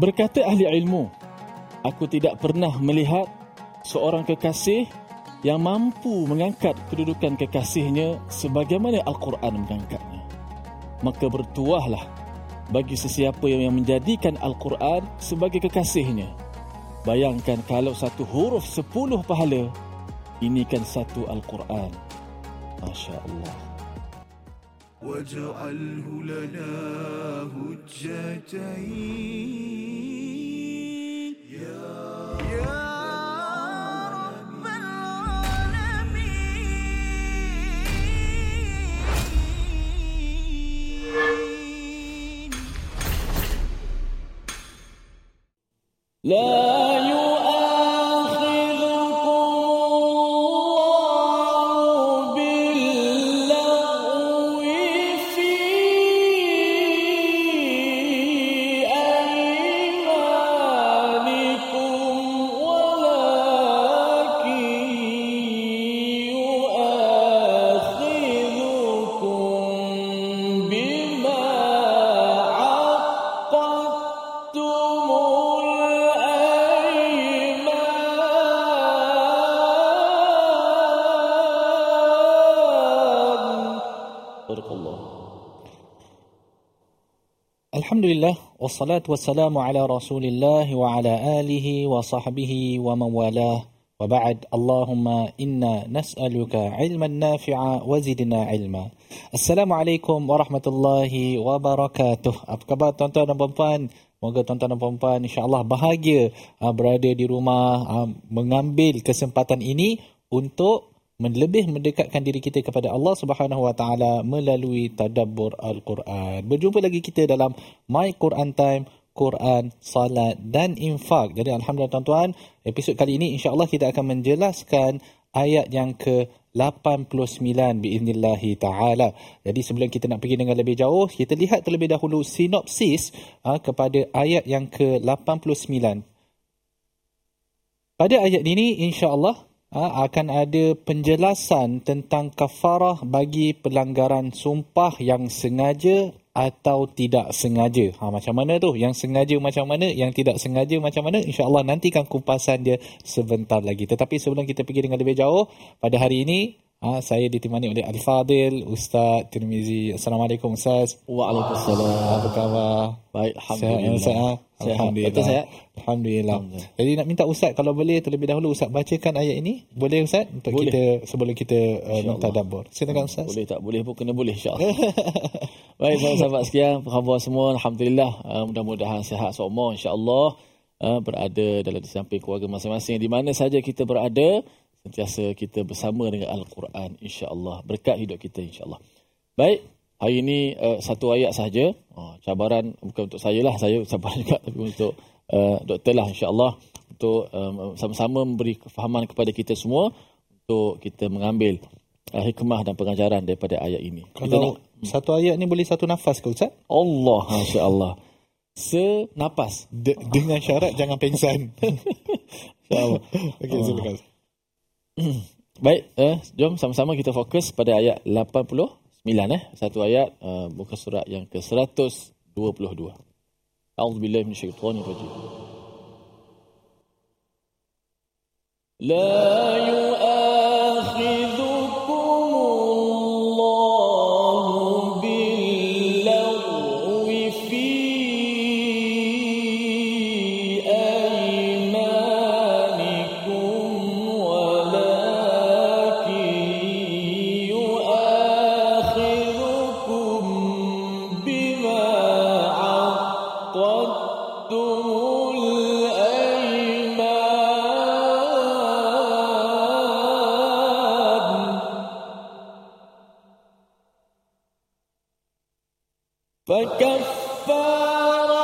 Berkata ahli ilmu, aku tidak pernah melihat seorang kekasih yang mampu mengangkat kedudukan kekasihnya sebagaimana Al-Quran mengangkatnya. Maka bertuahlah bagi sesiapa yang menjadikan Al-Quran sebagai kekasihnya. Bayangkan kalau satu huruf sepuluh pahala, ini kan satu Al-Quran. Masya Allah. واجعله لنا هجتين. يا رب العالمين. Alhamdulillah wassalatu wassalamu ala Rasulillah wa ala alihi wa sahbihi wa man walah. Wa ba'd Allahumma inna nas'aluka ilman nafi'a wa zidna ilma. Assalamualaikum warahmatullahi wabarakatuh. Apa khabar tuan-tuan dan puan-puan? Moga tuan-tuan dan puan-puan insya-Allah bahagia uh, berada di rumah uh, mengambil kesempatan ini untuk lebih mendekatkan diri kita kepada Allah Subhanahu Wa Taala melalui tadabbur Al-Quran. Berjumpa lagi kita dalam My Quran Time, Quran, Salat dan Infak. Jadi alhamdulillah tuan-tuan, episod kali ini insya-Allah kita akan menjelaskan ayat yang ke 89 biiznillahi taala. Jadi sebelum kita nak pergi dengan lebih jauh, kita lihat terlebih dahulu sinopsis ha, kepada ayat yang ke 89. Pada ayat ini insya-Allah akan ada penjelasan tentang kafarah bagi pelanggaran sumpah yang sengaja atau tidak sengaja. Ha, macam mana tu? Yang sengaja macam mana? Yang tidak sengaja macam mana? InsyaAllah nantikan kupasan dia sebentar lagi. Tetapi sebelum kita pergi dengan lebih jauh, pada hari ini ha, saya ditemani oleh Al-Fadil, Ustaz Tirmizi. Assalamualaikum Ustaz. Waalaikumsalam. Apa khabar? Baik, alhamdulillah. Ustaz? ha? Sehat. Alhamdulillah. Betul, sihat? Alhamdulillah. Alhamdulillah. Jadi nak minta Ustaz kalau boleh terlebih dahulu Ustaz bacakan ayat ini. Boleh Ustaz? Untuk Boleh. kita sebelum kita uh, InsyaAllah. mentadabbur. Silakan Ustaz. Boleh tak boleh pun kena boleh insyaAllah. Baik sahabat-sahabat sekian, apa khabar semua? Alhamdulillah. Uh, mudah-mudahan sihat semua insyaAllah. Uh, berada dalam di samping keluarga masing-masing. Di mana saja kita berada, sentiasa kita bersama dengan Al-Quran insyaAllah. Berkat hidup kita insyaAllah. Baik, hari ini uh, satu ayat sahaja. Oh, cabaran bukan untuk saya lah, saya cabaran juga tapi untuk uh, doktor lah insyaAllah. Untuk um, sama-sama memberi kefahaman kepada kita semua untuk kita mengambil uh, hikmah dan pengajaran daripada ayat ini. Kita Kalau nak satu ayat ni boleh satu nafas ke Ustaz? Allah, Masya Allah. Senapas. De- dengan syarat jangan pengsan. InsyaAllah. Okey, silakan. Baik, eh, jom sama-sama kita fokus pada ayat 89 eh. Satu ayat uh, buka surat yang ke-122. A'udzubillahi minasyaitonir rajim. La yu'a فكفارته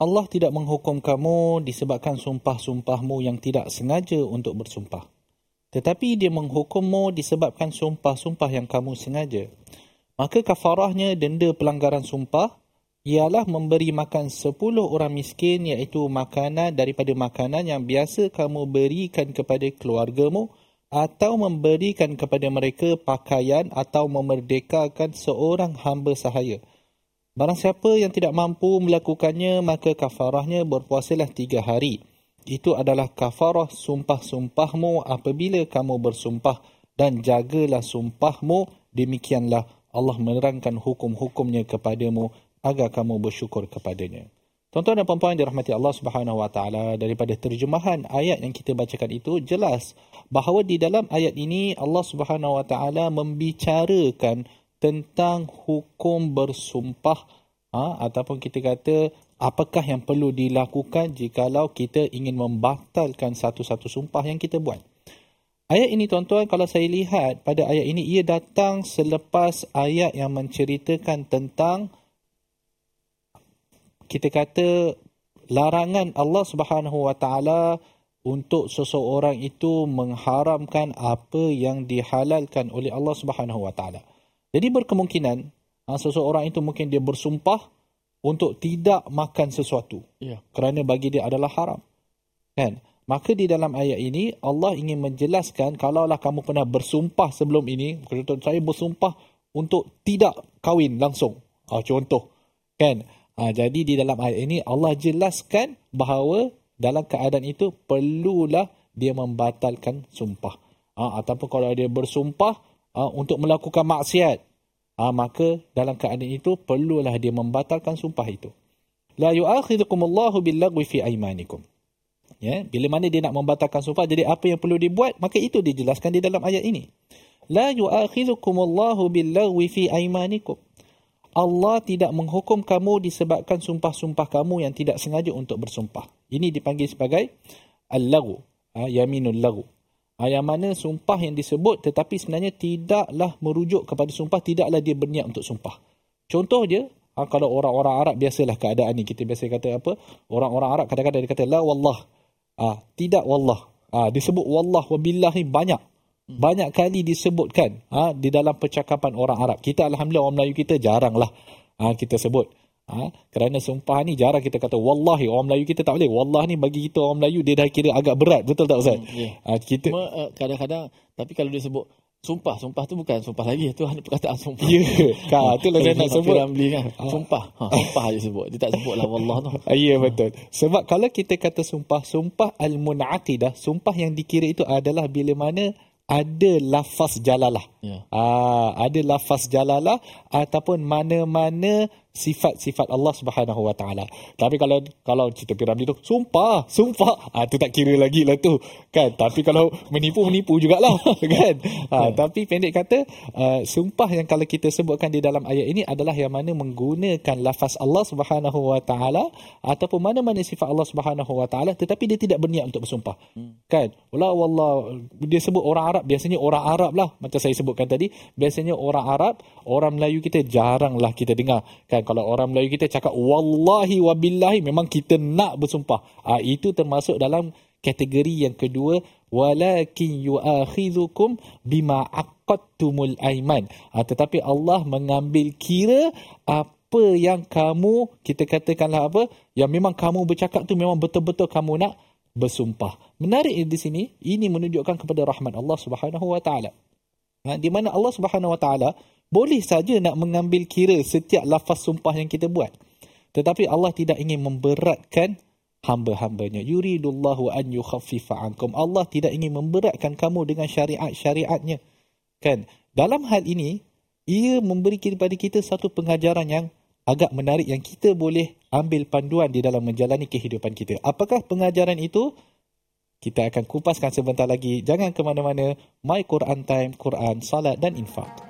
Allah tidak menghukum kamu disebabkan sumpah-sumpahmu yang tidak sengaja untuk bersumpah. Tetapi dia menghukummu disebabkan sumpah-sumpah yang kamu sengaja. Maka kafarahnya denda pelanggaran sumpah ialah memberi makan 10 orang miskin iaitu makanan daripada makanan yang biasa kamu berikan kepada keluargamu atau memberikan kepada mereka pakaian atau memerdekakan seorang hamba sahaya. Barang siapa yang tidak mampu melakukannya, maka kafarahnya berpuasalah tiga hari. Itu adalah kafarah sumpah-sumpahmu apabila kamu bersumpah dan jagalah sumpahmu. Demikianlah Allah menerangkan hukum-hukumnya kepadamu agar kamu bersyukur kepadanya. Tuan-tuan dan puan-puan dirahmati Allah Subhanahu Wa Taala daripada terjemahan ayat yang kita bacakan itu jelas bahawa di dalam ayat ini Allah Subhanahu Wa Taala membicarakan tentang hukum bersumpah ha, ataupun kita kata apakah yang perlu dilakukan jikalau kita ingin membatalkan satu-satu sumpah yang kita buat. Ayat ini tuan-tuan kalau saya lihat pada ayat ini ia datang selepas ayat yang menceritakan tentang kita kata larangan Allah Subhanahu Wa Taala untuk seseorang itu mengharamkan apa yang dihalalkan oleh Allah Subhanahu Wa Taala. Jadi berkemungkinan ha, seseorang itu mungkin dia bersumpah untuk tidak makan sesuatu Ya. kerana bagi dia adalah haram. Kan? Maka di dalam ayat ini Allah ingin menjelaskan kalaulah kamu pernah bersumpah sebelum ini, contoh saya bersumpah untuk tidak kahwin langsung. Ah contoh. Kan? Ah jadi di dalam ayat ini Allah jelaskan bahawa dalam keadaan itu perlulah dia membatalkan sumpah. Ah ataupun kalau dia bersumpah ah, untuk melakukan maksiat, ah maka dalam keadaan itu perlulah dia membatalkan sumpah itu. La yu'akhidhukumullahu billagwi fi aymanikum. Ya, bila mana dia nak membatalkan sumpah, jadi apa yang perlu dibuat, maka itu dijelaskan di dalam ayat ini. La yu'akhidhukumullahu billagwi fi aymanikum. Allah tidak menghukum kamu disebabkan sumpah-sumpah kamu yang tidak sengaja untuk bersumpah. Ini dipanggil sebagai al-laghu, ha, yaminul laghu. Ha, yang mana sumpah yang disebut tetapi sebenarnya tidaklah merujuk kepada sumpah, tidaklah dia berniat untuk sumpah. Contoh dia, ha, kalau orang-orang Arab biasalah keadaan ni, kita biasa kata apa? Orang-orang Arab kadang-kadang dia kata la wallah. Ah, tidak wallah. Ah, disebut wallah wa billahi banyak. Banyak kali disebutkan ah, di dalam percakapan orang Arab. Kita alhamdulillah orang Melayu kita jaranglah ah, kita sebut. Ah, kerana sumpah ni jarang kita kata wallahi orang Melayu kita tak boleh. Wallah ni bagi kita orang Melayu dia dah kira agak berat. Betul tak Ustaz? Hmm, ya. Ah, kita Cuma uh, kadang-kadang tapi kalau dia sebut sumpah, sumpah tu bukan sumpah lagi, tu hanya perkataan sumpah. Ya, Kak, itulah saya nak sebut. Beli kan. Sumpah. Ha, sumpah je sebut. Dia tak sebut lah wallah tu. Ya betul. Sebab kalau kita kata sumpah, sumpah al-mun'aqidah, sumpah yang dikira itu adalah bila mana ada lafaz jalalah. Ya. Ah, ada lafaz jalalah ataupun mana-mana sifat-sifat Allah Subhanahu Wa Taala. Tapi kalau kalau cerita piramid tu sumpah, sumpah, ah tu tak kira lagi lah tu. Kan? Tapi kalau menipu menipu jugalah, kan? Ah, tapi pendek kata, uh, sumpah yang kalau kita sebutkan di dalam ayat ini adalah yang mana menggunakan lafaz Allah Subhanahu Wa Taala ataupun mana-mana sifat Allah Subhanahu Wa Taala tetapi dia tidak berniat untuk bersumpah. Kan? Wala wallah dia sebut orang Arab biasanya orang Arab lah macam saya sebutkan tadi biasanya orang Arab orang Melayu kita jaranglah kita dengar kan kalau orang Melayu kita cakap wallahi wabillahi memang kita nak bersumpah ah itu termasuk dalam kategori yang kedua walakin yu'akhidhukum bima aqadtumul aiman ah, tetapi Allah mengambil kira apa yang kamu kita katakanlah apa yang memang kamu bercakap tu memang betul-betul kamu nak bersumpah. Menarik di sini ini menunjukkan kepada rahmat Allah Subhanahu wa taala. Ha, di mana Allah Subhanahu wa taala boleh saja nak mengambil kira setiap lafaz sumpah yang kita buat. Tetapi Allah tidak ingin memberatkan hamba-hambanya. Yuridullahu an yukhaffifa ankum. Allah tidak ingin memberatkan kamu dengan syariat-syariatnya. Kan? Dalam hal ini, ia memberi kepada kita satu pengajaran yang agak menarik yang kita boleh ambil panduan di dalam menjalani kehidupan kita. Apakah pengajaran itu? Kita akan kupaskan sebentar lagi. Jangan ke mana-mana. My Quran Time, Quran, Salat dan Infak.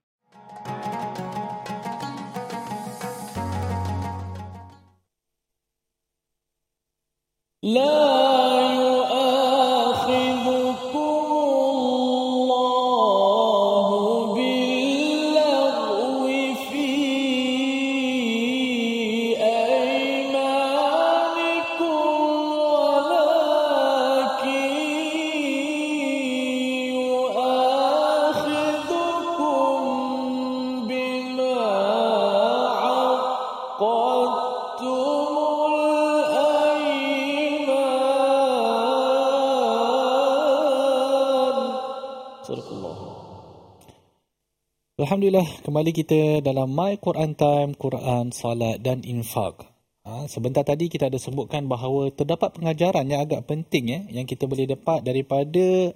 لا Alhamdulillah, kembali kita dalam My Quran Time, Quran, Salat dan Infak. Ha, sebentar tadi kita ada sebutkan bahawa terdapat pengajaran yang agak penting ya, yang kita boleh dapat daripada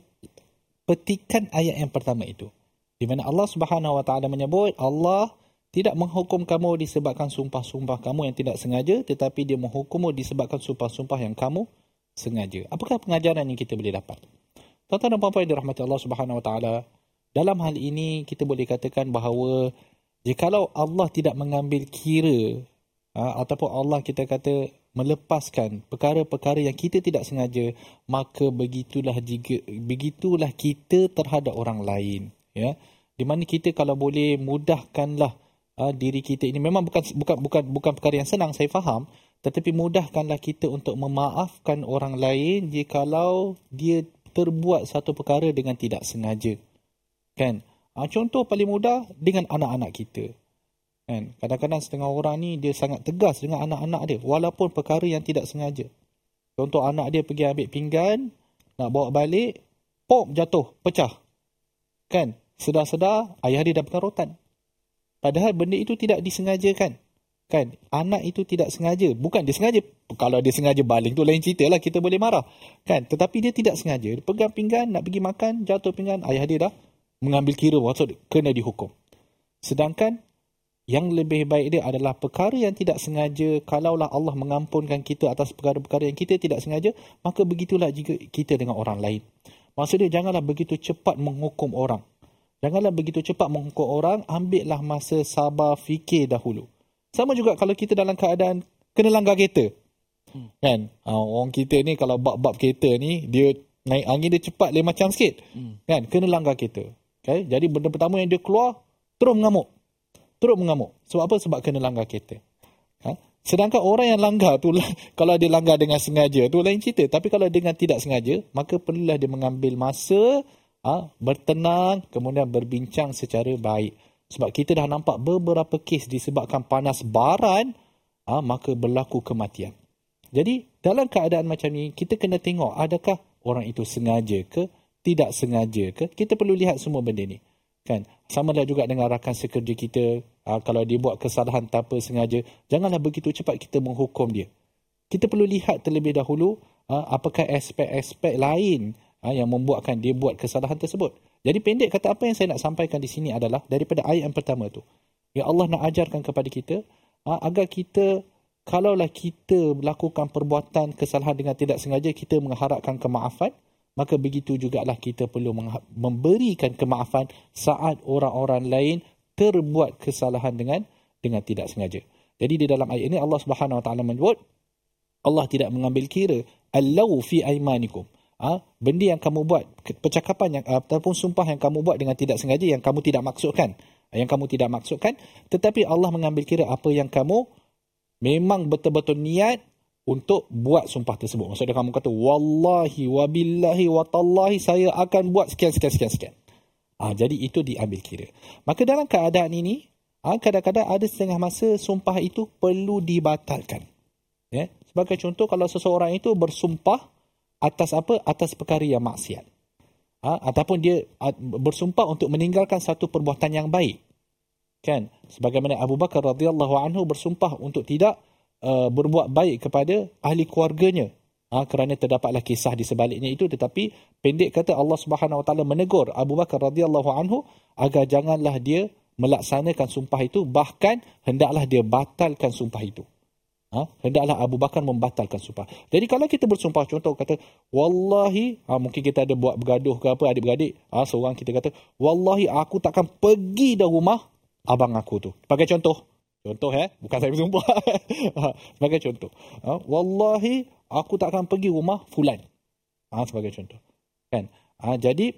petikan ayat yang pertama itu. Di mana Allah Subhanahu Wa Taala menyebut Allah tidak menghukum kamu disebabkan sumpah-sumpah kamu yang tidak sengaja, tetapi dia menghukummu disebabkan sumpah-sumpah yang kamu sengaja. Apakah pengajaran yang kita boleh dapat? Tuan-tuan dan puan-puan yang dirahmati Allah Subhanahu Wa Taala, dalam hal ini kita boleh katakan bahawa jikalau Allah tidak mengambil kira ha, ataupun Allah kita kata melepaskan perkara-perkara yang kita tidak sengaja maka begitulah jika begitulah kita terhadap orang lain ya. Di mana kita kalau boleh mudahkanlah uh, diri kita ini. Memang bukan bukan bukan bukan perkara yang senang saya faham. Tetapi mudahkanlah kita untuk memaafkan orang lain jikalau dia terbuat satu perkara dengan tidak sengaja kan? Ha, contoh paling mudah dengan anak-anak kita. Kan? Kadang-kadang setengah orang ni dia sangat tegas dengan anak-anak dia walaupun perkara yang tidak sengaja. Contoh anak dia pergi ambil pinggan nak bawa balik pop jatuh pecah. Kan? Sedar-sedar ayah dia dah rotan. Padahal benda itu tidak disengajakan. Kan? Anak itu tidak sengaja. Bukan dia sengaja kalau dia sengaja baling tu lain cerita lah kita boleh marah. Kan? Tetapi dia tidak sengaja. Dia pegang pinggan nak pergi makan jatuh pinggan ayah dia dah mengambil kira maksud kena dihukum. Sedangkan yang lebih baik dia adalah perkara yang tidak sengaja kalaulah Allah mengampunkan kita atas perkara-perkara yang kita tidak sengaja maka begitulah jika kita dengan orang lain. Maksudnya janganlah begitu cepat menghukum orang. Janganlah begitu cepat menghukum orang, ambillah masa sabar fikir dahulu. Sama juga kalau kita dalam keadaan kena langgar kereta. Hmm. Kan? Ha, orang kita ni kalau bab-bab kereta ni dia naik angin dia cepat lain macam sikit. Hmm. Kan? Kena langgar kereta. Okay? Jadi benda pertama yang dia keluar, terus mengamuk. Terus mengamuk. Sebab apa? Sebab kena langgar kereta. Ha? Sedangkan orang yang langgar tu, kalau dia langgar dengan sengaja, tu lain cerita. Tapi kalau dengan tidak sengaja, maka perlulah dia mengambil masa, ha, bertenang, kemudian berbincang secara baik. Sebab kita dah nampak beberapa kes disebabkan panas baran, ha, maka berlaku kematian. Jadi, dalam keadaan macam ni, kita kena tengok adakah orang itu sengaja ke, tidak sengaja ke kita perlu lihat semua benda ni kan sama lah juga dengan rakan sekerja kita uh, kalau dia buat kesalahan tanpa sengaja, janganlah begitu cepat kita menghukum dia. Kita perlu lihat terlebih dahulu uh, apakah aspek-aspek lain uh, yang membuatkan dia buat kesalahan tersebut. Jadi pendek kata apa yang saya nak sampaikan di sini adalah daripada ayat yang pertama tu. Ya Allah nak ajarkan kepada kita uh, agar kita kalaulah kita melakukan perbuatan kesalahan dengan tidak sengaja kita mengharapkan kemaafan maka begitu jugalah kita perlu memberikan kemaafan saat orang-orang lain terbuat kesalahan dengan dengan tidak sengaja. Jadi di dalam ayat ini Allah Subhanahu Wa Taala menyebut Allah tidak mengambil kira allau fi aimanikum. Ha? benda yang kamu buat, percakapan yang ataupun sumpah yang kamu buat dengan tidak sengaja yang kamu tidak maksudkan, yang kamu tidak maksudkan, tetapi Allah mengambil kira apa yang kamu memang betul-betul niat untuk buat sumpah tersebut. Maksudnya kamu kata wallahi wabillahi watallahi saya akan buat sekian sekian sekian sekian. Ha, jadi itu diambil kira. Maka dalam keadaan ini, ha, kadang-kadang ada setengah masa sumpah itu perlu dibatalkan. Ya. Sebagai contoh kalau seseorang itu bersumpah atas apa? Atas perkara yang maksiat. Ha, ataupun dia bersumpah untuk meninggalkan satu perbuatan yang baik. Kan? Sebagaimana Abu Bakar radhiyallahu anhu bersumpah untuk tidak uh, berbuat baik kepada ahli keluarganya. Ha, kerana terdapatlah kisah di sebaliknya itu tetapi pendek kata Allah Subhanahu Wa Taala menegur Abu Bakar radhiyallahu anhu agar janganlah dia melaksanakan sumpah itu bahkan hendaklah dia batalkan sumpah itu. Ha, hendaklah Abu Bakar membatalkan sumpah. Jadi kalau kita bersumpah contoh kata wallahi ha, mungkin kita ada buat bergaduh ke apa adik-beradik ha, seorang kita kata wallahi aku takkan pergi dah rumah abang aku tu. Sebagai contoh Contoh eh, bukan saya bersumpah. sebagai contoh. Ha, wallahi aku tak akan pergi rumah fulan. Ha, sebagai contoh. Kan? Ha, jadi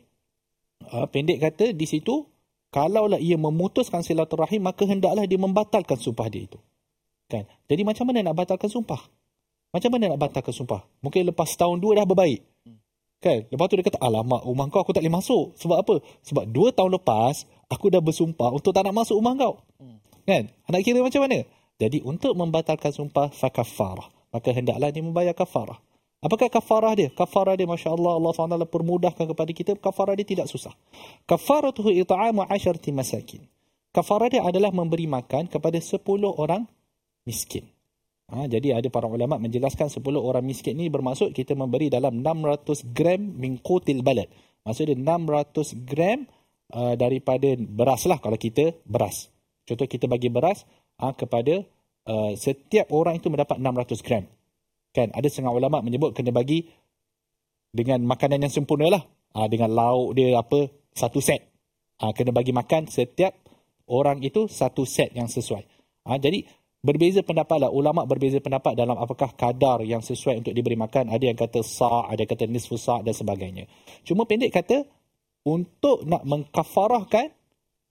ha, pendek kata di situ kalaulah ia memutuskan silaturahim maka hendaklah dia membatalkan sumpah dia itu. Kan? Jadi macam mana nak batalkan sumpah? Macam mana nak batalkan sumpah? Mungkin lepas tahun dua dah berbaik. Kan? Lepas tu dia kata, alamak rumah kau aku tak boleh masuk. Sebab apa? Sebab dua tahun lepas, aku dah bersumpah untuk tak nak masuk rumah kau. Kan? Nak kira macam mana? Jadi untuk membatalkan sumpah fakafarah. Maka hendaklah dia membayar kafarah. Apakah kafarah dia? Kafarah dia Masya Allah SWT permudahkan kepada kita. Kafarah dia tidak susah. Kafaratuhu ita'amu asyarti masakin. Kafarah dia adalah memberi makan kepada 10 orang miskin. Ha, jadi ada para ulama menjelaskan 10 orang miskin ini bermaksud kita memberi dalam 600 gram mingkutil balad. Maksudnya 600 gram uh, daripada beras lah kalau kita beras. Contoh kita bagi beras ha, kepada uh, setiap orang itu mendapat 600 gram. Kan? Ada setengah ulama menyebut kena bagi dengan makanan yang sempurna lah. Ha, dengan lauk dia apa, satu set. Ha, kena bagi makan setiap orang itu satu set yang sesuai. Ha, jadi berbeza pendapat lah. Ulama berbeza pendapat dalam apakah kadar yang sesuai untuk diberi makan. Ada yang kata sa', ada yang kata nisfu sa' dan sebagainya. Cuma pendek kata, untuk nak mengkafarahkan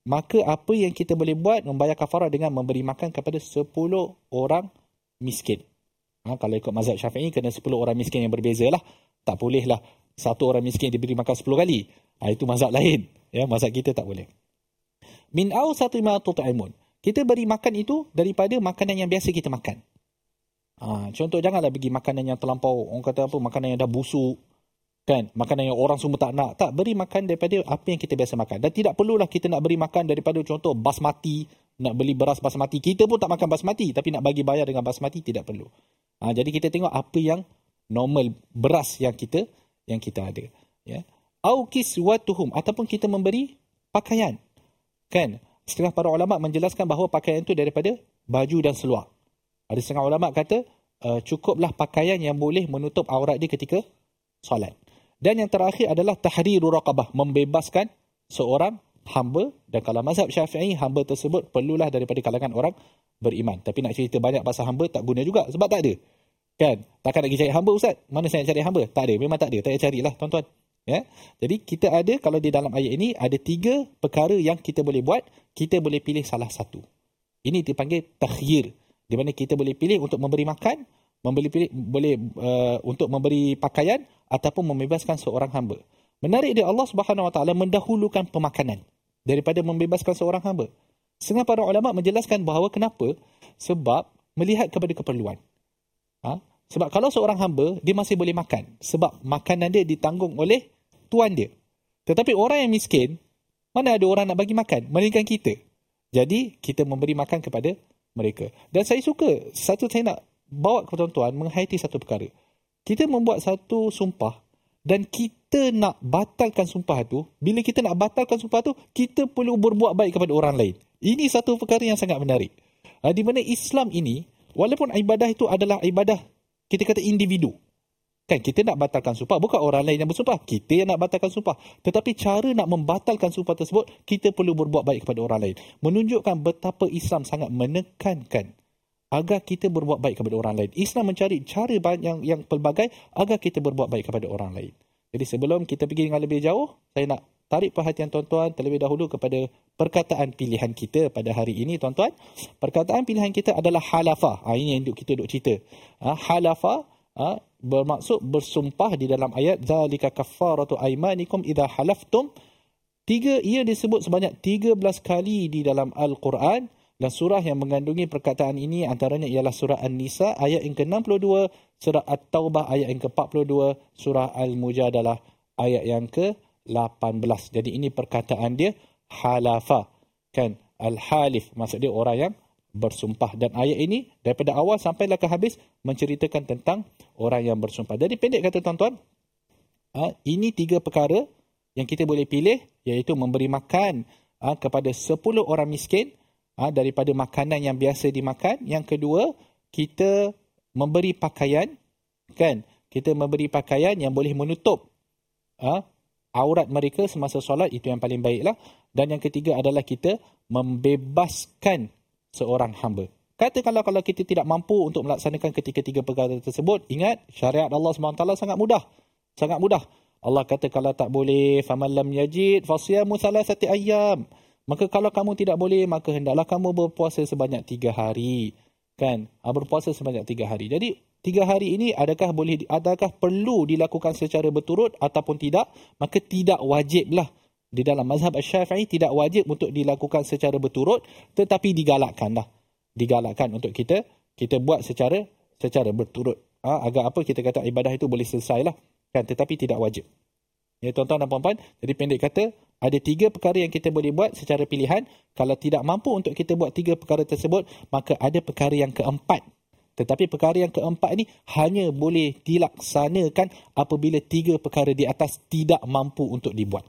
maka apa yang kita boleh buat membayar kafarah dengan memberi makan kepada 10 orang miskin. Ha, kalau ikut mazhab syafi'i, kena 10 orang miskin yang berbeza lah. Tak bolehlah satu orang miskin diberi makan 10 kali. Ha, itu mazhab lain. Ya, mazhab kita tak boleh. Min au satu ma tut'imun. Kita beri makan itu daripada makanan yang biasa kita makan. Ha, contoh janganlah bagi makanan yang terlampau, orang kata apa, makanan yang dah busuk, kan? Makanan yang orang semua tak nak. Tak beri makan daripada apa yang kita biasa makan. Dan tidak perlulah kita nak beri makan daripada contoh basmati. Nak beli beras basmati. Kita pun tak makan basmati tapi nak bagi bayar dengan basmati tidak perlu. Ha, jadi kita tengok apa yang normal beras yang kita yang kita ada. Ya. Au kiswatuhum ataupun kita memberi pakaian. Kan? Setengah para ulama menjelaskan bahawa pakaian itu daripada baju dan seluar. Ada setengah ulama kata uh, cukuplah pakaian yang boleh menutup aurat dia ketika solat dan yang terakhir adalah tahriru raqabah, membebaskan seorang hamba dan kalau mazhab Syafi'i hamba tersebut perlulah daripada kalangan orang beriman. Tapi nak cerita banyak pasal hamba tak guna juga sebab tak ada. Kan? Takkan nak pergi cari hamba ustaz? Mana saya nak cari hamba? Tak ada, memang tak ada. Tak payah carilah tuan-tuan. Ya. Jadi kita ada kalau di dalam ayat ini ada tiga perkara yang kita boleh buat, kita boleh pilih salah satu. Ini dipanggil takhyir. Di mana kita boleh pilih untuk memberi makan, membeli pilih, boleh uh, untuk memberi pakaian ataupun membebaskan seorang hamba. Menarik dia Allah Subhanahu Wa Taala mendahulukan pemakanan daripada membebaskan seorang hamba. Setengah para ulama menjelaskan bahawa kenapa? Sebab melihat kepada keperluan. Ha? Sebab kalau seorang hamba, dia masih boleh makan. Sebab makanan dia ditanggung oleh tuan dia. Tetapi orang yang miskin, mana ada orang nak bagi makan? Melainkan kita. Jadi kita memberi makan kepada mereka. Dan saya suka satu saya nak bawa kepada tuan-tuan menghayati satu perkara. Kita membuat satu sumpah dan kita nak batalkan sumpah tu, bila kita nak batalkan sumpah tu, kita perlu berbuat baik kepada orang lain. Ini satu perkara yang sangat menarik. Ha, di mana Islam ini, walaupun ibadah itu adalah ibadah, kita kata individu. Kan kita nak batalkan sumpah, bukan orang lain yang bersumpah. Kita yang nak batalkan sumpah. Tetapi cara nak membatalkan sumpah tersebut, kita perlu berbuat baik kepada orang lain. Menunjukkan betapa Islam sangat menekankan agar kita berbuat baik kepada orang lain. Islam mencari cara yang yang pelbagai agar kita berbuat baik kepada orang lain. Jadi sebelum kita pergi dengan lebih jauh, saya nak tarik perhatian tuan-tuan terlebih dahulu kepada perkataan pilihan kita pada hari ini tuan-tuan. Perkataan pilihan kita adalah halafa. Ha, ini yang kita duk cerita. Ha, halafa ha, bermaksud bersumpah di dalam ayat zalika kaffaratu aymanikum idza halaftum. Tiga ia disebut sebanyak 13 kali di dalam al-Quran dan surah yang mengandungi perkataan ini antaranya ialah surah An-Nisa ayat yang ke-62, surah At-Taubah ayat yang ke-42, surah Al-Mujadalah ayat yang ke-18. Jadi ini perkataan dia halafa. Kan? Al-Halif maksud dia orang yang bersumpah. Dan ayat ini daripada awal sampailah ke habis menceritakan tentang orang yang bersumpah. Jadi pendek kata tuan-tuan, ha, ini tiga perkara yang kita boleh pilih iaitu memberi makan ha, kepada 10 orang miskin, ha, daripada makanan yang biasa dimakan. Yang kedua, kita memberi pakaian, kan? Kita memberi pakaian yang boleh menutup ha, aurat mereka semasa solat, itu yang paling baiklah. Dan yang ketiga adalah kita membebaskan seorang hamba. Katakanlah kalau kita tidak mampu untuk melaksanakan ketiga-tiga perkara tersebut, ingat syariat Allah SWT sangat mudah. Sangat mudah. Allah kata kalau tak boleh, lam yajid fasiyamu salasati ayyam. Maka kalau kamu tidak boleh, maka hendaklah kamu berpuasa sebanyak tiga hari. Kan? Ha, berpuasa sebanyak tiga hari. Jadi, tiga hari ini adakah boleh adakah perlu dilakukan secara berturut ataupun tidak? Maka tidak wajiblah. Di dalam mazhab syafi'i tidak wajib untuk dilakukan secara berturut. Tetapi digalakkanlah. Digalakkan untuk kita kita buat secara secara berturut. Ha, agar apa kita kata ibadah itu boleh selesai lah. Kan? Tetapi tidak wajib. Ya, tuan-tuan dan puan-puan. Jadi pendek kata, ada tiga perkara yang kita boleh buat secara pilihan. Kalau tidak mampu untuk kita buat tiga perkara tersebut, maka ada perkara yang keempat. Tetapi perkara yang keempat ini hanya boleh dilaksanakan apabila tiga perkara di atas tidak mampu untuk dibuat.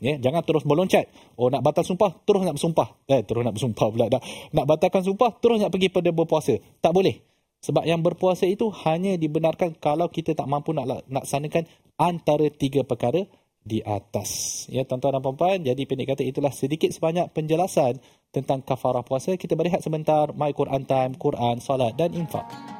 Ya, jangan terus meloncat. Oh nak batal sumpah, terus nak bersumpah. Eh, terus nak bersumpah pula dah. Nak batalkan sumpah, terus nak pergi pada berpuasa. Tak boleh. Sebab yang berpuasa itu hanya dibenarkan kalau kita tak mampu nak laksanakan antara tiga perkara di atas. Ya tuan-tuan dan puan-puan, jadi pendek kata itulah sedikit sebanyak penjelasan tentang kafarah puasa. Kita berehat sebentar, My Quran Time, Quran, Salat dan Infak.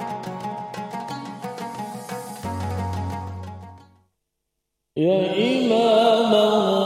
يا إمام الرسل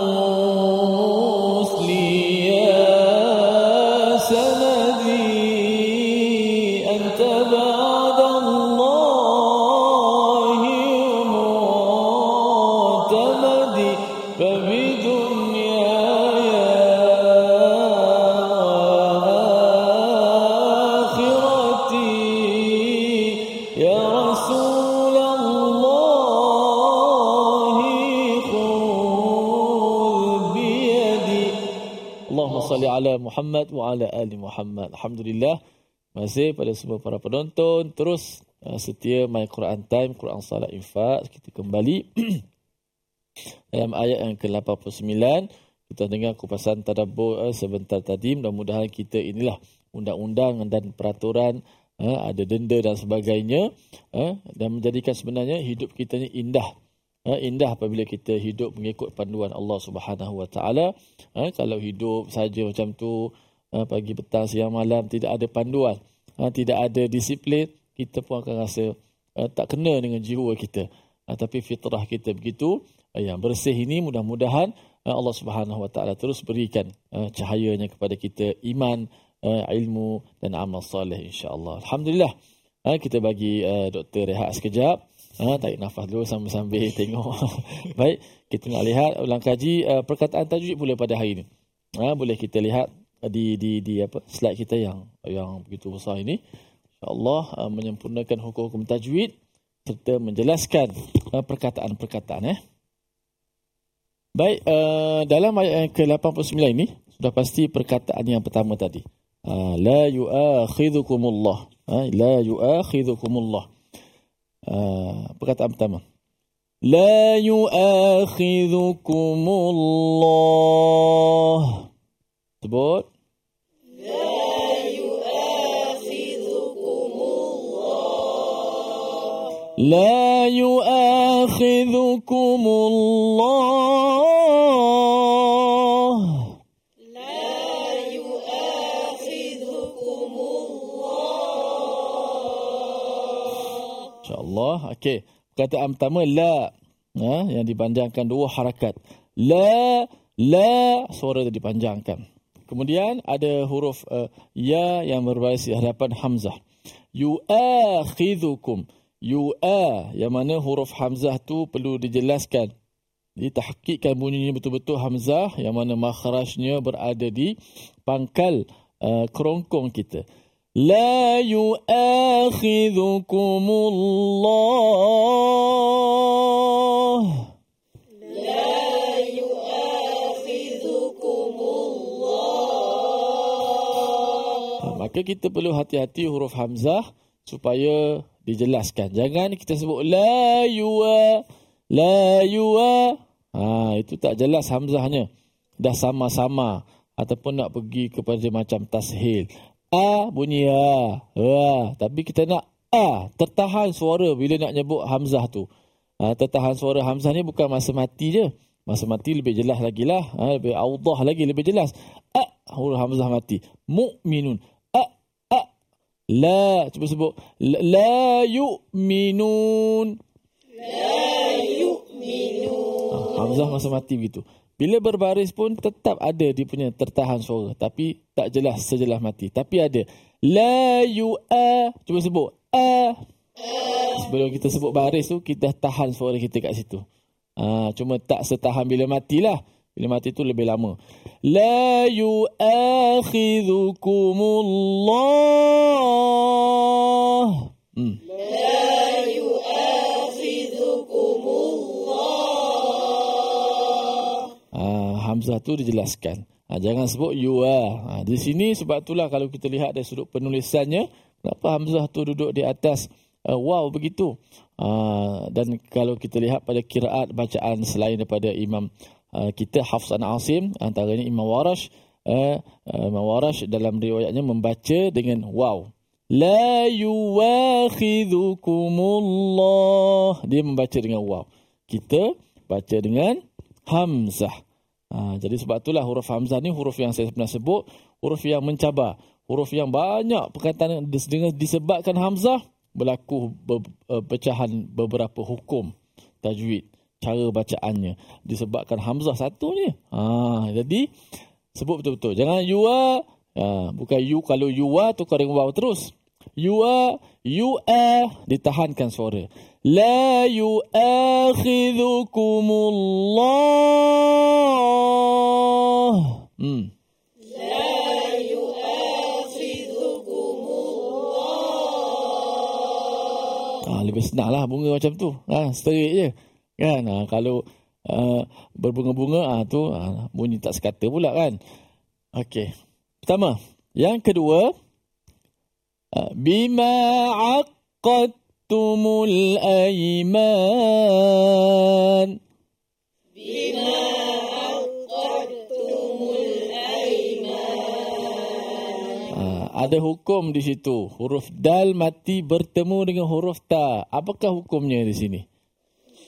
Muhammad wa ala ali Muhammad. Alhamdulillah. Masih pada semua para penonton terus uh, setia My Quran Time, Quran Salat Infak. Kita kembali dalam ayat yang ke-89 kita dengar kupasan tadabbur uh, sebentar tadi mudah-mudahan kita inilah undang-undang dan peraturan uh, ada denda dan sebagainya uh, dan menjadikan sebenarnya hidup kita ni indah indah apabila kita hidup mengikut panduan Allah Subhanahu Wa Taala. Uh, kalau hidup saja macam tu uh, pagi petang siang malam tidak ada panduan tidak ada disiplin kita pun akan rasa tak kena dengan jiwa kita. Tapi fitrah kita begitu yang bersih ini mudah-mudahan Allah Subhanahu Wa Taala terus berikan cahayanya kepada kita iman ilmu dan amal soleh insya-Allah. Alhamdulillah. Kita bagi doktor rehat sekejap uh, tarik nafas dulu sambil-sambil tengok baik kita nak lihat ulang kaji uh, perkataan tajwid pula pada hari ini uh, boleh kita lihat di di di apa slide kita yang yang begitu besar ini insyaallah uh, menyempurnakan hukum-hukum tajwid serta menjelaskan uh, perkataan-perkataan eh Baik, uh, dalam ayat yang ke-89 ini sudah pasti perkataan yang pertama tadi. Uh, la yu'akhidhukumullah. Uh, la yu'akhidhukumullah. آه، بغيت عم لا يؤاخذكم الله. تبور لا يؤاخذكم الله. لا يؤاخذكم الله. Okey. Perkataan pertama, la. Ha, yang dipanjangkan dua harakat. La, la, suara itu dipanjangkan. Kemudian ada huruf uh, ya yang berbaris di hadapan hamzah. Yu'akhidhukum. Yu'a yang mana huruf hamzah tu perlu dijelaskan. Ditahkikkan bunyinya betul-betul hamzah yang mana makhrajnya berada di pangkal uh, kerongkong kita. لا يؤاخذكم الله Ha, Maka kita perlu hati-hati huruf hamzah supaya dijelaskan. Jangan kita sebut la yuwa la yuwa. Ha itu tak jelas hamzahnya. Dah sama-sama ataupun nak pergi kepada macam tashil. A bunyi a. Ha, tapi kita nak a tertahan suara bila nak nyebut hamzah tu. Ha, tertahan suara hamzah ni bukan masa mati je. Masa mati lebih jelas lagi lah. Ha, lebih awdah lagi, lebih jelas. A, huruf hamzah mati. Mu'minun. A, a. La, cuba sebut. La, la yu'minun. La yu'minun. Ha, hamzah masa mati begitu. Bila berbaris pun tetap ada dia punya tertahan suara. Tapi tak jelas sejelas mati. Tapi ada. La yu'a. Cuba sebut. A. Sebelum kita sebut baris tu, kita tahan suara kita kat situ. Ha, cuma tak setahan bila matilah. Bila mati tu lebih lama. La yu'akhidhukumullah. Hmm. Ah, Hamzah tu dijelaskan. Ha, jangan sebut you are. Ha, di sini sebab itulah kalau kita lihat dari sudut penulisannya, kenapa Hamzah tu duduk di atas uh, wow begitu. Ha, dan kalau kita lihat pada kiraat bacaan selain daripada imam uh, kita Hafs an Asim, antaranya Imam Warash, uh, uh, Imam Warash dalam riwayatnya membaca dengan wow. La yuwakhidhukumullah. Dia membaca dengan wow. Kita baca dengan Hamzah. Ha, jadi sebab itulah huruf Hamzah ni huruf yang saya pernah sebut, huruf yang mencabar. Huruf yang banyak perkataan dengan disebabkan Hamzah, berlaku be, uh, pecahan beberapa hukum tajwid. Cara bacaannya. Disebabkan Hamzah satunya. Ha, jadi, sebut betul-betul. Jangan you are, ha, bukan you, kalau you are, tukar dengan wow terus. You are, you are, ditahankan suara. لا يؤاخذكم الله hmm. Ah, lebih senang lah bunga macam tu. Ha, straight je. Kan? Ha, kalau uh, berbunga-bunga, ah tu ha, bunyi tak sekata pula kan. Okey. Pertama. Yang kedua. وعهدتم الأيمان بما عقدتم الأيمان ada hukum di situ. Huruf dal mati bertemu dengan huruf ta. Apakah hukumnya di sini?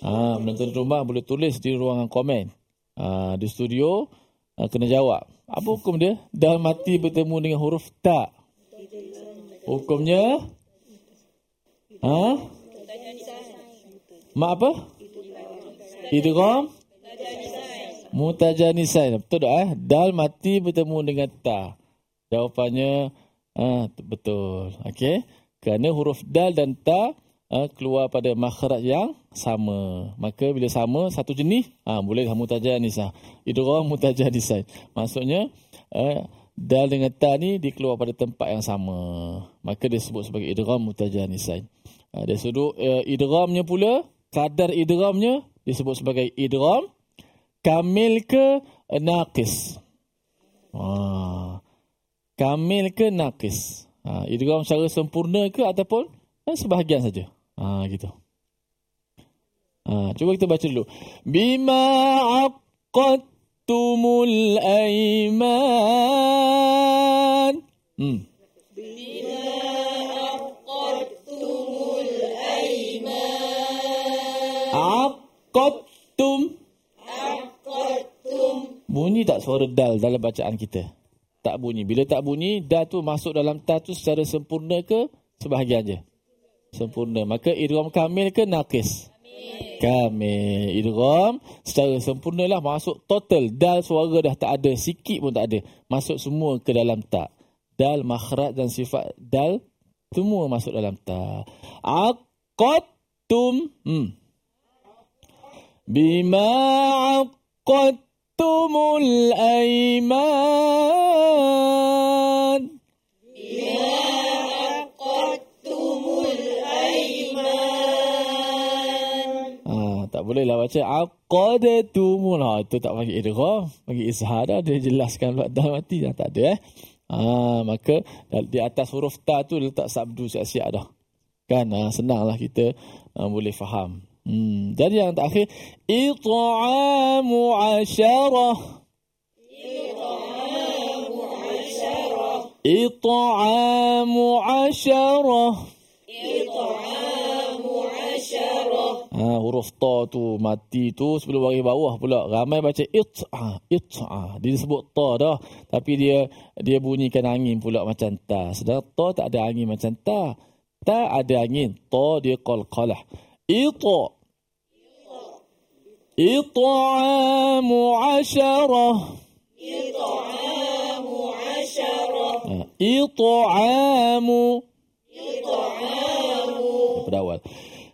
Ah, ha, menonton rumah boleh tulis di ruangan komen. Ha, di studio ah, kena jawab. Apa hukum dia? Dal mati bertemu dengan huruf ta. Hukumnya? Ha? Mak apa? Idgham? Mutajanisain. Betul tak eh? Dal mati bertemu dengan ta. Jawapannya ah, betul. Okey. Kerana huruf dal dan ta ah, keluar pada makhraj yang sama. Maka bila sama satu jenis, ah, boleh mutajanisah. Idgham mutajanisain. Maksudnya ah, dal dengan ta ni dikeluar pada tempat yang sama. Maka disebut sebagai idgham mutajanisain. Ah, dari sudut uh, idghamnya pula, kadar idghamnya disebut sebagai idgham kamil ke naqis. Ah. Kamil ke naqis. Ha, idgham secara sempurna ke ataupun eh, sebahagian saja. Ha, gitu. Ha, cuba kita baca dulu. Bima aqattumul aiman. Hmm. Aqattum. Bunyi tak suara dal dalam bacaan kita? Tak bunyi. Bila tak bunyi, dal tu masuk dalam ta tu secara sempurna ke sebahagian je? Sempurna. Maka idgham kamil ke nakis? Kamil. Idgham secara sempurna lah masuk total. Dal suara dah tak ada. Sikit pun tak ada. Masuk semua ke dalam ta. Dal, makhraj dan sifat dal semua masuk dalam ta. Aqattum. Hmm. Bima aqattumul aiman. Boleh lah baca aqadatumul. Ha, itu tak panggil idgham, panggil izhar dah dia jelaskan pula dah mati dah tak ada eh. Ah, maka di atas huruf ta tu letak sabdu siap-siap dah. Kan ah, senanglah kita ah, boleh faham. Hmm, jadi yang terakhir it'amu asyarah. It'amu asyarah. Ha, huruf ta tu mati tu sebelum bagi bawah pula. Ramai baca it'a it'a dia disebut ta dah tapi dia dia bunyikan angin pula macam ta. Sedang ta tak ada angin macam ta. Ta ada angin ta dia qalqalah ita it'amu asyarah it'amu asyarah it'amu. pada awal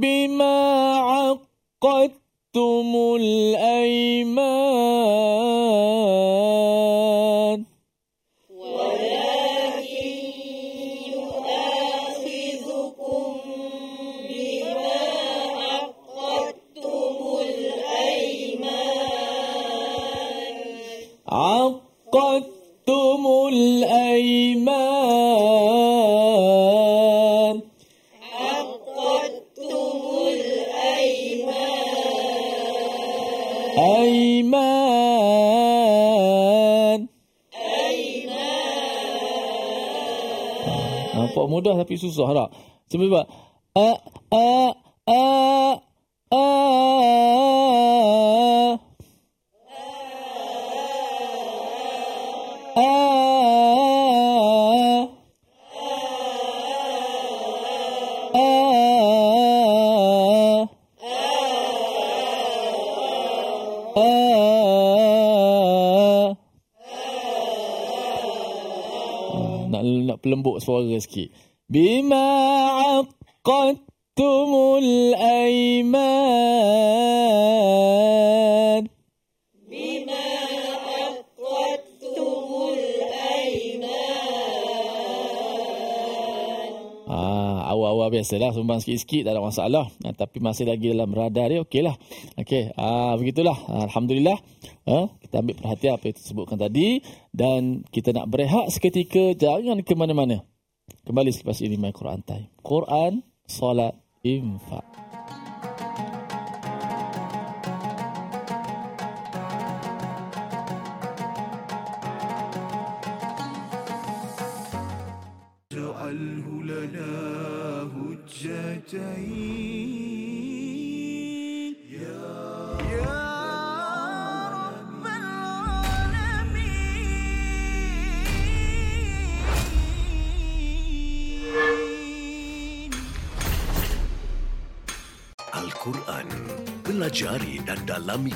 بما عقدتم الأيمان mudah tapi susah tak? Buat. A a a a lembut suara sikit. Bima aqattumul aiman. Bima aqattumul aiman. Ah, awal-awal biasalah sumbang sikit-sikit tak ada masalah. Nah, tapi masih lagi dalam radar dia okeylah. Okey, ah begitulah. Alhamdulillah. Ha, kita ambil perhatian apa yang disebutkan tadi dan kita nak berehat seketika jangan ke mana-mana. Kembali selepas ini My Quran Time. Quran, solat, infak.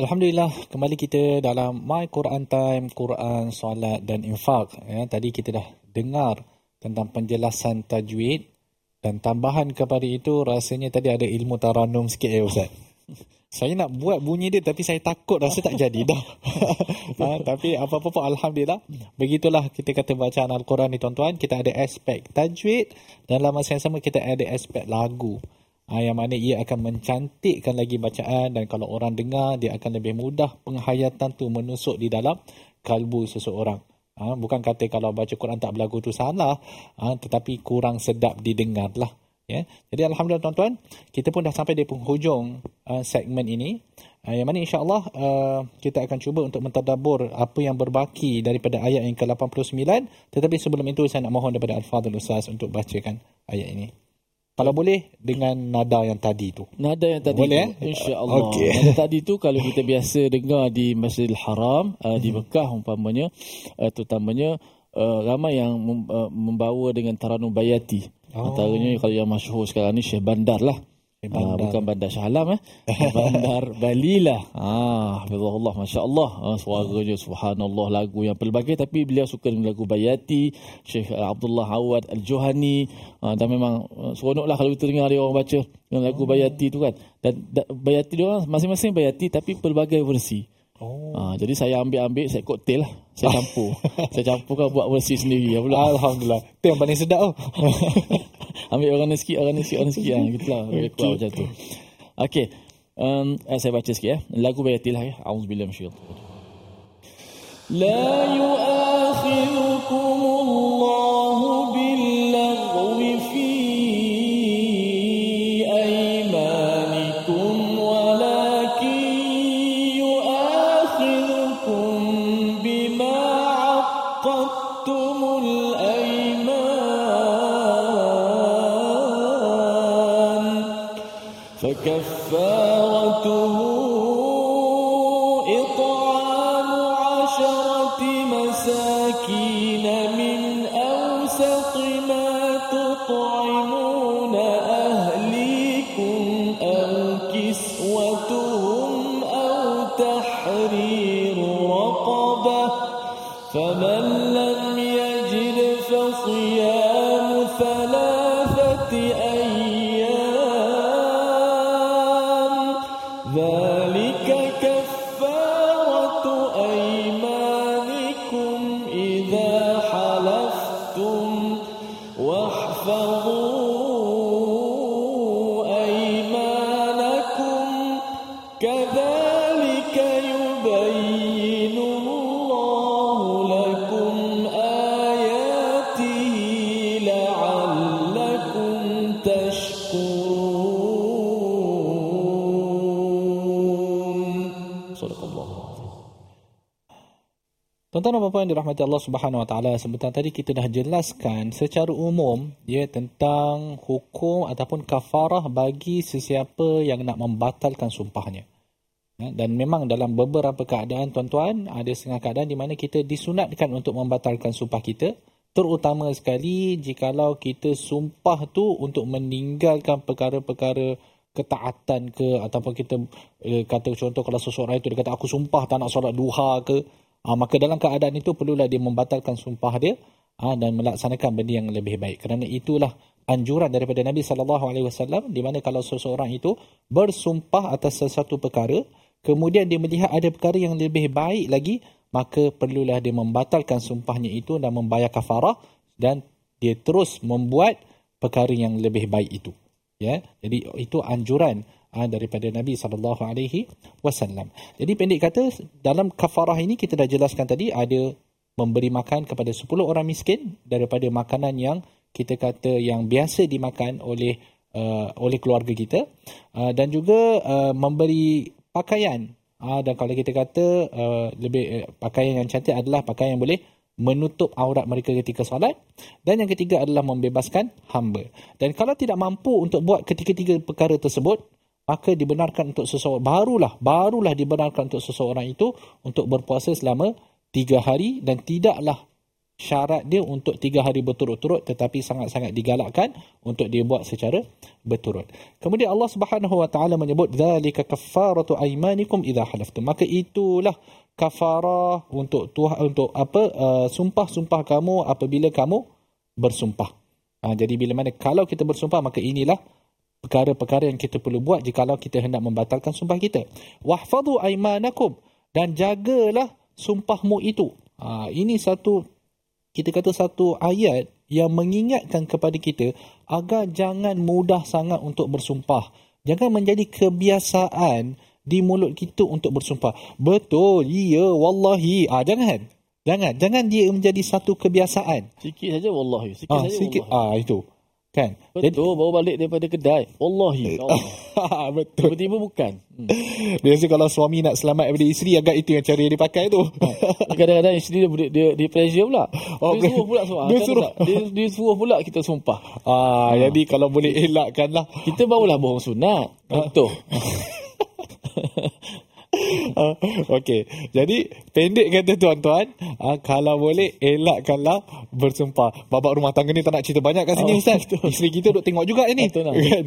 Alhamdulillah kembali kita dalam My Quran Time, Quran, Solat dan Infak. Ya, tadi kita dah dengar tentang penjelasan tajwid dan tambahan kepada itu rasanya tadi ada ilmu taranum sikit ya Ustaz. saya nak buat bunyi dia tapi saya takut rasa tak jadi dah. ha, tapi apa-apa pun Alhamdulillah. Begitulah kita kata bacaan Al-Quran ni tuan-tuan. Kita ada aspek tajwid dan dalam masa yang sama kita ada aspek lagu. Ha, yang mana ia akan mencantikkan lagi bacaan dan kalau orang dengar dia akan lebih mudah penghayatan tu menusuk di dalam kalbu seseorang. Ha, bukan kata kalau baca Quran tak berlagu tu salah, ha, tetapi kurang sedap didengar lah. Ya. Jadi Alhamdulillah tuan-tuan, kita pun dah sampai di penghujung uh, segmen ini. Uh, yang mana insyaAllah uh, kita akan cuba untuk mentadabur apa yang berbaki daripada ayat yang ke-89. Tetapi sebelum itu saya nak mohon daripada Al-Fadhil Ustaz untuk bacakan ayat ini. Kalau boleh dengan nada yang tadi tu. Nada yang tadi Boleh, tu, eh? insya-Allah. Okey. Nada tadi tu kalau kita biasa dengar di Masjidil Haram uh, di Mekah umpamanya uh, terutamanya uh, ramai yang mem, uh, membawa dengan taranum bayati. Oh. Antaranya kalau yang masyhur sekarang ni Syekh Bandar lah. Ah, Bandar. bukan Bandar Shah Alam eh. Bandar Bali lah. Ah, hafizahullah masya-Allah. Ah, suaranya subhanallah lagu yang pelbagai tapi beliau suka dengan lagu Bayati, Syekh uh, Abdullah Awad Al-Johani ah, dan memang uh, seronoklah kalau kita dengar dia orang baca dengan lagu Bayati tu kan. Dan da, Bayati dia orang masing-masing Bayati tapi pelbagai versi. Oh. Ha, jadi saya ambil-ambil saya koktel lah. Saya campur. saya campurkan buat versi sendiri ya pula. Alhamdulillah. Itu yang paling sedap oh. ambil orang ni sikit, orang ni sikit, orang ni sikit Ha, gitu lah. Okay. macam tu. Okey. Um, eh, saya baca sikit ya. Lagu Bayatil lah ya. A'udzubillah minasyaitanir La yu'akhirukumullahu فصيام Tuan-tuan dan puan yang dirahmati Allah Subhanahu Wa Taala, sebentar tadi kita dah jelaskan secara umum ya tentang hukum ataupun kafarah bagi sesiapa yang nak membatalkan sumpahnya. Ya, dan memang dalam beberapa keadaan tuan-tuan ada setengah keadaan di mana kita disunatkan untuk membatalkan sumpah kita terutama sekali jikalau kita sumpah tu untuk meninggalkan perkara-perkara ketaatan ke ataupun kita eh, kata contoh kalau seseorang itu dia kata aku sumpah tak nak solat duha ke ah, maka dalam keadaan itu perlulah dia membatalkan sumpah dia ah, dan melaksanakan benda yang lebih baik. Kerana itulah anjuran daripada Nabi sallallahu alaihi wasallam di mana kalau seseorang itu bersumpah atas sesuatu perkara kemudian dia melihat ada perkara yang lebih baik lagi maka perlulah dia membatalkan sumpahnya itu dan membayar kafarah dan dia terus membuat perkara yang lebih baik itu. Ya jadi itu anjuran uh, daripada Nabi sallallahu alaihi wasallam. Jadi pendek kata dalam kafarah ini kita dah jelaskan tadi ada memberi makan kepada 10 orang miskin daripada makanan yang kita kata yang biasa dimakan oleh uh, oleh keluarga kita. Uh, dan juga uh, memberi pakaian. Ah dan kalau kita kata uh, lebih uh, pakaian yang cantik adalah pakaian yang boleh menutup aurat mereka ketika solat. Dan yang ketiga adalah membebaskan hamba. Dan kalau tidak mampu untuk buat ketiga-tiga perkara tersebut maka dibenarkan untuk seseorang barulah barulah dibenarkan untuk seseorang itu untuk berpuasa selama tiga hari dan tidaklah syarat dia untuk tiga hari berturut-turut tetapi sangat-sangat digalakkan untuk dia buat secara berturut. Kemudian Allah Subhanahu wa taala menyebut zalika kaffaratu aymanikum idza halaftum. Maka itulah kafarah untuk Tuhan untuk apa uh, sumpah-sumpah kamu apabila kamu bersumpah. Ha, jadi bila mana kalau kita bersumpah maka inilah perkara-perkara yang kita perlu buat jikalau kita hendak membatalkan sumpah kita. Wahfadhu aymanakum dan jagalah sumpahmu itu. Ha, ini satu kita kata satu ayat yang mengingatkan kepada kita agar jangan mudah sangat untuk bersumpah. Jangan menjadi kebiasaan di mulut kita untuk bersumpah. Betul, iya, wallahi. Ah, jangan. Jangan. Jangan dia menjadi satu kebiasaan. Sikit saja wallahi. Sikit Ah, saja sikit. wallahi. Ah, itu. Kan? Betul, baru balik daripada kedai. Wallahi. Allah. Betul. Tiba-tiba bukan. Hmm. Biasa kalau suami nak selamat daripada isteri, agak itu yang cara dia pakai tu. Kadang-kadang isteri dia, dia, dia, dia pressure pula. Oh, dia suruh pula suruh. dia suruh. dia, dia suruh pula kita sumpah. ah, jadi kalau boleh elakkan lah. Kita barulah bohong sunat. Contoh. Okey. Jadi pendek kata tuan-tuan, ah, kalau boleh elakkanlah bersumpah. Babak rumah tangga ni tak nak cerita banyak kat sini Oh, Ustaz. betul. Isteri kita duk tengok juga ni. Betul lah. Kan?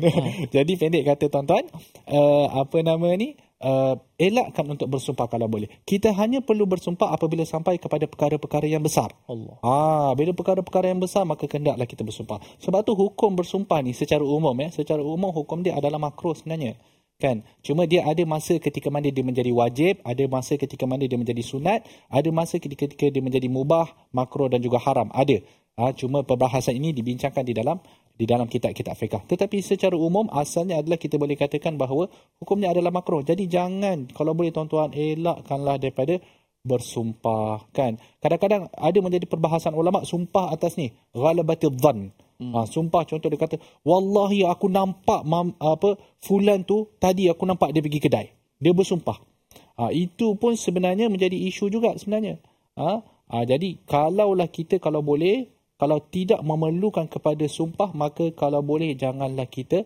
Jadi pendek kata tuan-tuan, uh, apa nama ni? Uh, elakkan untuk bersumpah kalau boleh. Kita hanya perlu bersumpah apabila sampai kepada perkara-perkara yang besar. Allah. Ah, bila perkara-perkara yang besar maka hendaklah kita bersumpah. Sebab tu hukum bersumpah ni secara umum ya, secara umum hukum dia adalah makruh sebenarnya. Kan? Cuma dia ada masa ketika mana dia menjadi wajib, ada masa ketika mana dia menjadi sunat, ada masa ketika, dia menjadi mubah, makruh dan juga haram. Ada. Ah, cuma perbahasan ini dibincangkan di dalam di dalam kitab-kitab fiqah. Tetapi secara umum asalnya adalah kita boleh katakan bahawa hukumnya adalah makruh. Jadi jangan kalau boleh tuan-tuan elakkanlah daripada bersumpah kan. Kadang-kadang ada menjadi perbahasan ulama sumpah atas ni ghalabatidh dhann. Hmm. Ha, sumpah contoh dia kata wallahi aku nampak mam, apa fulan tu tadi aku nampak dia pergi kedai. Dia bersumpah. Ha, itu pun sebenarnya menjadi isu juga sebenarnya. Ha, ha, jadi kalaulah kita kalau boleh kalau tidak memerlukan kepada sumpah maka kalau boleh janganlah kita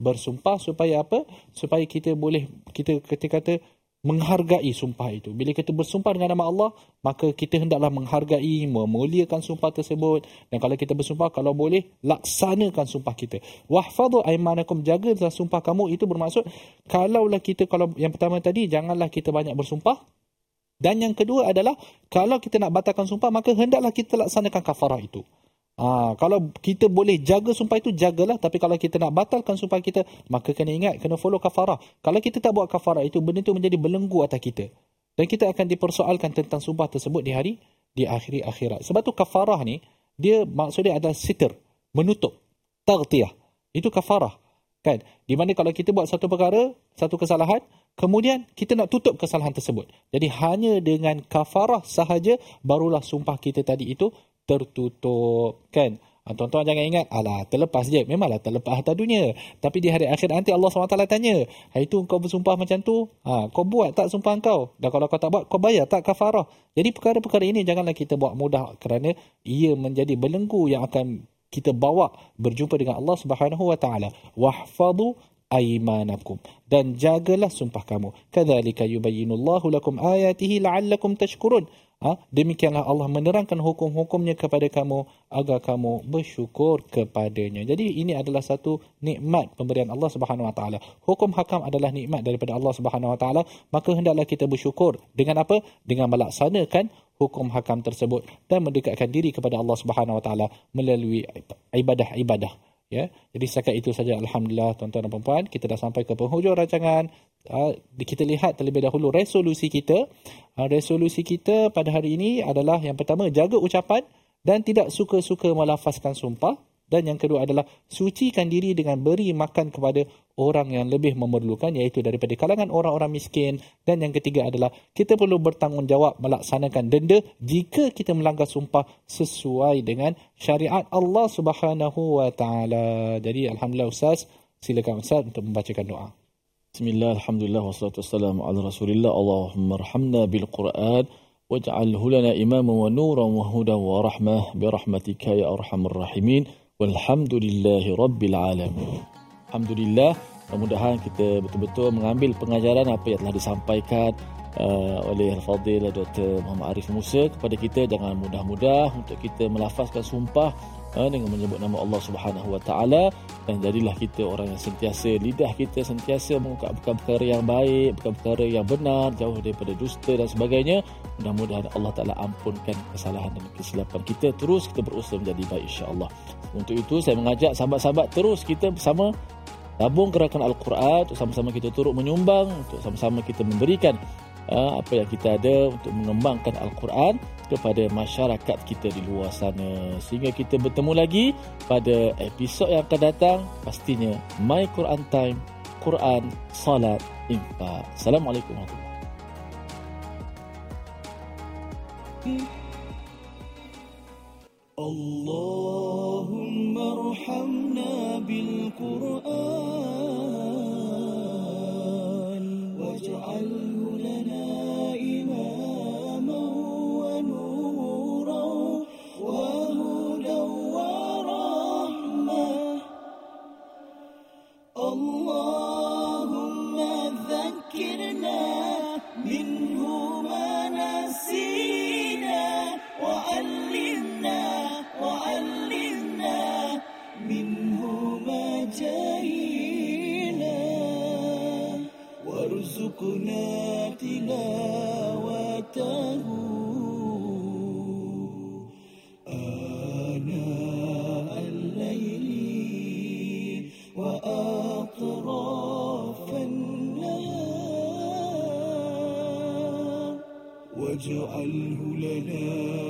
bersumpah supaya apa? Supaya kita boleh kita kita kata menghargai sumpah itu. Bila kita bersumpah dengan nama Allah, maka kita hendaklah menghargai, memuliakan sumpah tersebut. Dan kalau kita bersumpah, kalau boleh, laksanakan sumpah kita. Wahfadhu aimanakum, jagalah sumpah kamu. Itu bermaksud, kalaulah kita, kalau yang pertama tadi, janganlah kita banyak bersumpah. Dan yang kedua adalah, kalau kita nak batalkan sumpah, maka hendaklah kita laksanakan kafarah itu. Ha, kalau kita boleh jaga sumpah itu, jagalah. Tapi kalau kita nak batalkan sumpah kita, maka kena ingat, kena follow kafarah. Kalau kita tak buat kafarah itu, benda itu menjadi belenggu atas kita. Dan kita akan dipersoalkan tentang sumpah tersebut di hari, di akhiri akhirat. Sebab tu kafarah ni, dia maksudnya adalah sitir, menutup, tagtiyah. Itu kafarah. Kan? Di mana kalau kita buat satu perkara, satu kesalahan, kemudian kita nak tutup kesalahan tersebut. Jadi hanya dengan kafarah sahaja, barulah sumpah kita tadi itu tertutup kan? Ha, tuan-tuan jangan ingat alah terlepas je. Memanglah terlepas atas dunia. Tapi di hari akhir nanti Allah SWT tanya hari itu kau bersumpah macam tu? Ha, kau buat tak sumpah kau? Dan kalau kau tak buat kau bayar tak kafarah? Jadi perkara-perkara ini janganlah kita buat mudah kerana ia menjadi belenggu yang akan kita bawa berjumpa dengan Allah Subhanahu wa taala. Wahfadhu aimanakum dan jagalah sumpah kamu. Kadzalika yubayyinullahu lakum ayatihi la'allakum tashkurun ha? demikianlah Allah menerangkan hukum-hukumnya kepada kamu agar kamu bersyukur kepadanya. Jadi ini adalah satu nikmat pemberian Allah Subhanahu wa taala. Hukum hakam adalah nikmat daripada Allah Subhanahu wa taala. Maka hendaklah kita bersyukur. Dengan apa? Dengan melaksanakan hukum hakam tersebut dan mendekatkan diri kepada Allah Subhanahu wa taala melalui ibadah-ibadah. Ya, jadi setakat itu saja. Alhamdulillah tuan-tuan dan puan kita dah sampai ke penghujung rancangan. Uh, kita lihat terlebih dahulu resolusi kita. Uh, resolusi kita pada hari ini adalah yang pertama jaga ucapan dan tidak suka-suka melafazkan sumpah dan yang kedua adalah sucikan diri dengan beri makan kepada orang yang lebih memerlukan iaitu daripada kalangan orang-orang miskin dan yang ketiga adalah kita perlu bertanggungjawab melaksanakan denda jika kita melanggar sumpah sesuai dengan syariat Allah Subhanahu wa taala. Jadi alhamdulillah ustaz silakan ustaz untuk membacakan doa. Bismillah, Alhamdulillah, wassalatu wassalamu ala rasulillah, Allahumma rahamna bil Qur'an, waj'al hulana imaman wa nuran wa hudan wa rahmah, birahmatika ya arhamar rahimin, walhamdulillahi rabbil alamin. Alhamdulillah, mudah-mudahan kita betul-betul mengambil pengajaran apa yang telah disampaikan uh, oleh Al-Fadil Dr. Muhammad Arif Musa kepada kita. Jangan mudah-mudah untuk kita melafazkan sumpah dengan menyebut nama Allah Subhanahu Wa Taala dan jadilah kita orang yang sentiasa lidah kita sentiasa mengungkap perkara yang baik, perkara yang benar, jauh daripada dusta dan sebagainya. Mudah-mudahan Allah Taala ampunkan kesalahan dan kesilapan kita. Terus kita berusaha menjadi baik insya-Allah. Untuk itu saya mengajak sahabat-sahabat terus kita bersama tabung gerakan Al-Quran untuk sama-sama kita turut menyumbang untuk sama-sama kita memberikan uh, apa yang kita ada untuk mengembangkan Al-Quran kepada masyarakat kita di luar sana sehingga kita bertemu lagi pada episod yang akan datang pastinya My Quran Time Quran Salat Infak Assalamualaikum warahmatullahi wabarakatuh اللهم ارحمنا بالقرآن اللهم ذكرنا منه ما نسينا وعلمنا وعلمنا منه ما جهلنا وارزقنا تلاوته. وجعله لنا